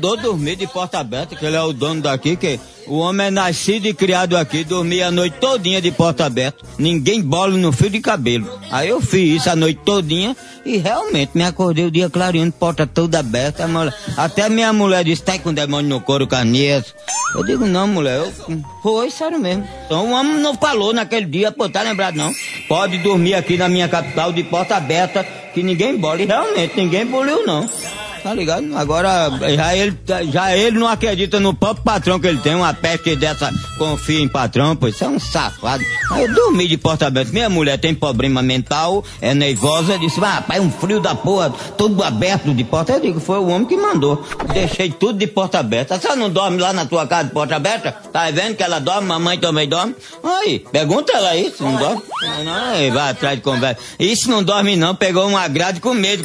mandou dormir de porta aberta, que ele é o dono daqui, que o homem é nascido e criado aqui, dormia a noite todinha de porta aberta, ninguém bola no fio de cabelo. Aí eu fiz isso a noite todinha e realmente me acordei o dia clareando, porta toda aberta. Até minha mulher disse, tá com demônio no couro, carnias. Eu digo, não, mulher, eu, foi sério mesmo. Então o homem não falou naquele dia, pô, tá lembrado não? Pode dormir aqui na minha capital de porta aberta, que ninguém bola. E realmente, ninguém boliu não. Tá ligado? Agora, já ele, já ele não acredita no próprio patrão que ele tem, uma peste dessa confia em patrão, pois isso é um safado. Aí eu dormi de porta aberta. Minha mulher tem problema mental, é nervosa, disse, ah, rapaz, um frio da porra, tudo aberto de porta. Eu digo, foi o homem que mandou. Deixei tudo de porta aberta. Você não dorme lá na tua casa de porta aberta? Tá vendo que ela dorme, mamãe também dorme? Aí, pergunta ela se não dorme. Não, aí, vai atrás de conversa. Isso não dorme não, pegou uma grade com medo.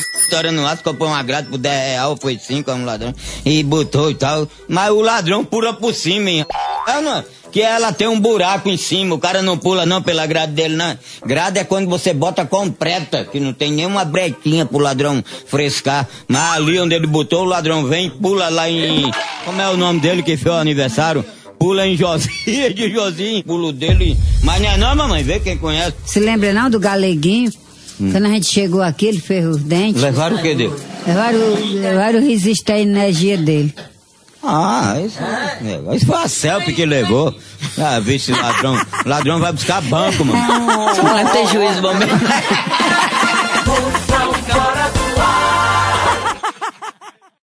No aço, comprou uma grade por 10 real, foi 5 um ladrão, e botou e tal. Mas o ladrão pula por cima, hein? É, não, que ela tem um buraco em cima, o cara não pula não pela grade dele, não. Grade é quando você bota completa, que não tem nenhuma brequinha pro ladrão frescar. Mas ali onde ele botou, o ladrão vem, pula lá em. Como é o nome dele que fez o aniversário? Pula em Josinha de Josinho, pulo dele. Mas não é não, mamãe, vê quem conhece. Se lembra não do galeguinho? Hum. Quando a gente chegou aqui, ele fez os dentes. Levaram o que dele? Levaram, levaram o resiste a energia dele. Ah, isso, isso foi a selfie que levou. Ah, vixe, ladrão. Ladrão vai buscar banco, mano. Não vai ter juízo, momento.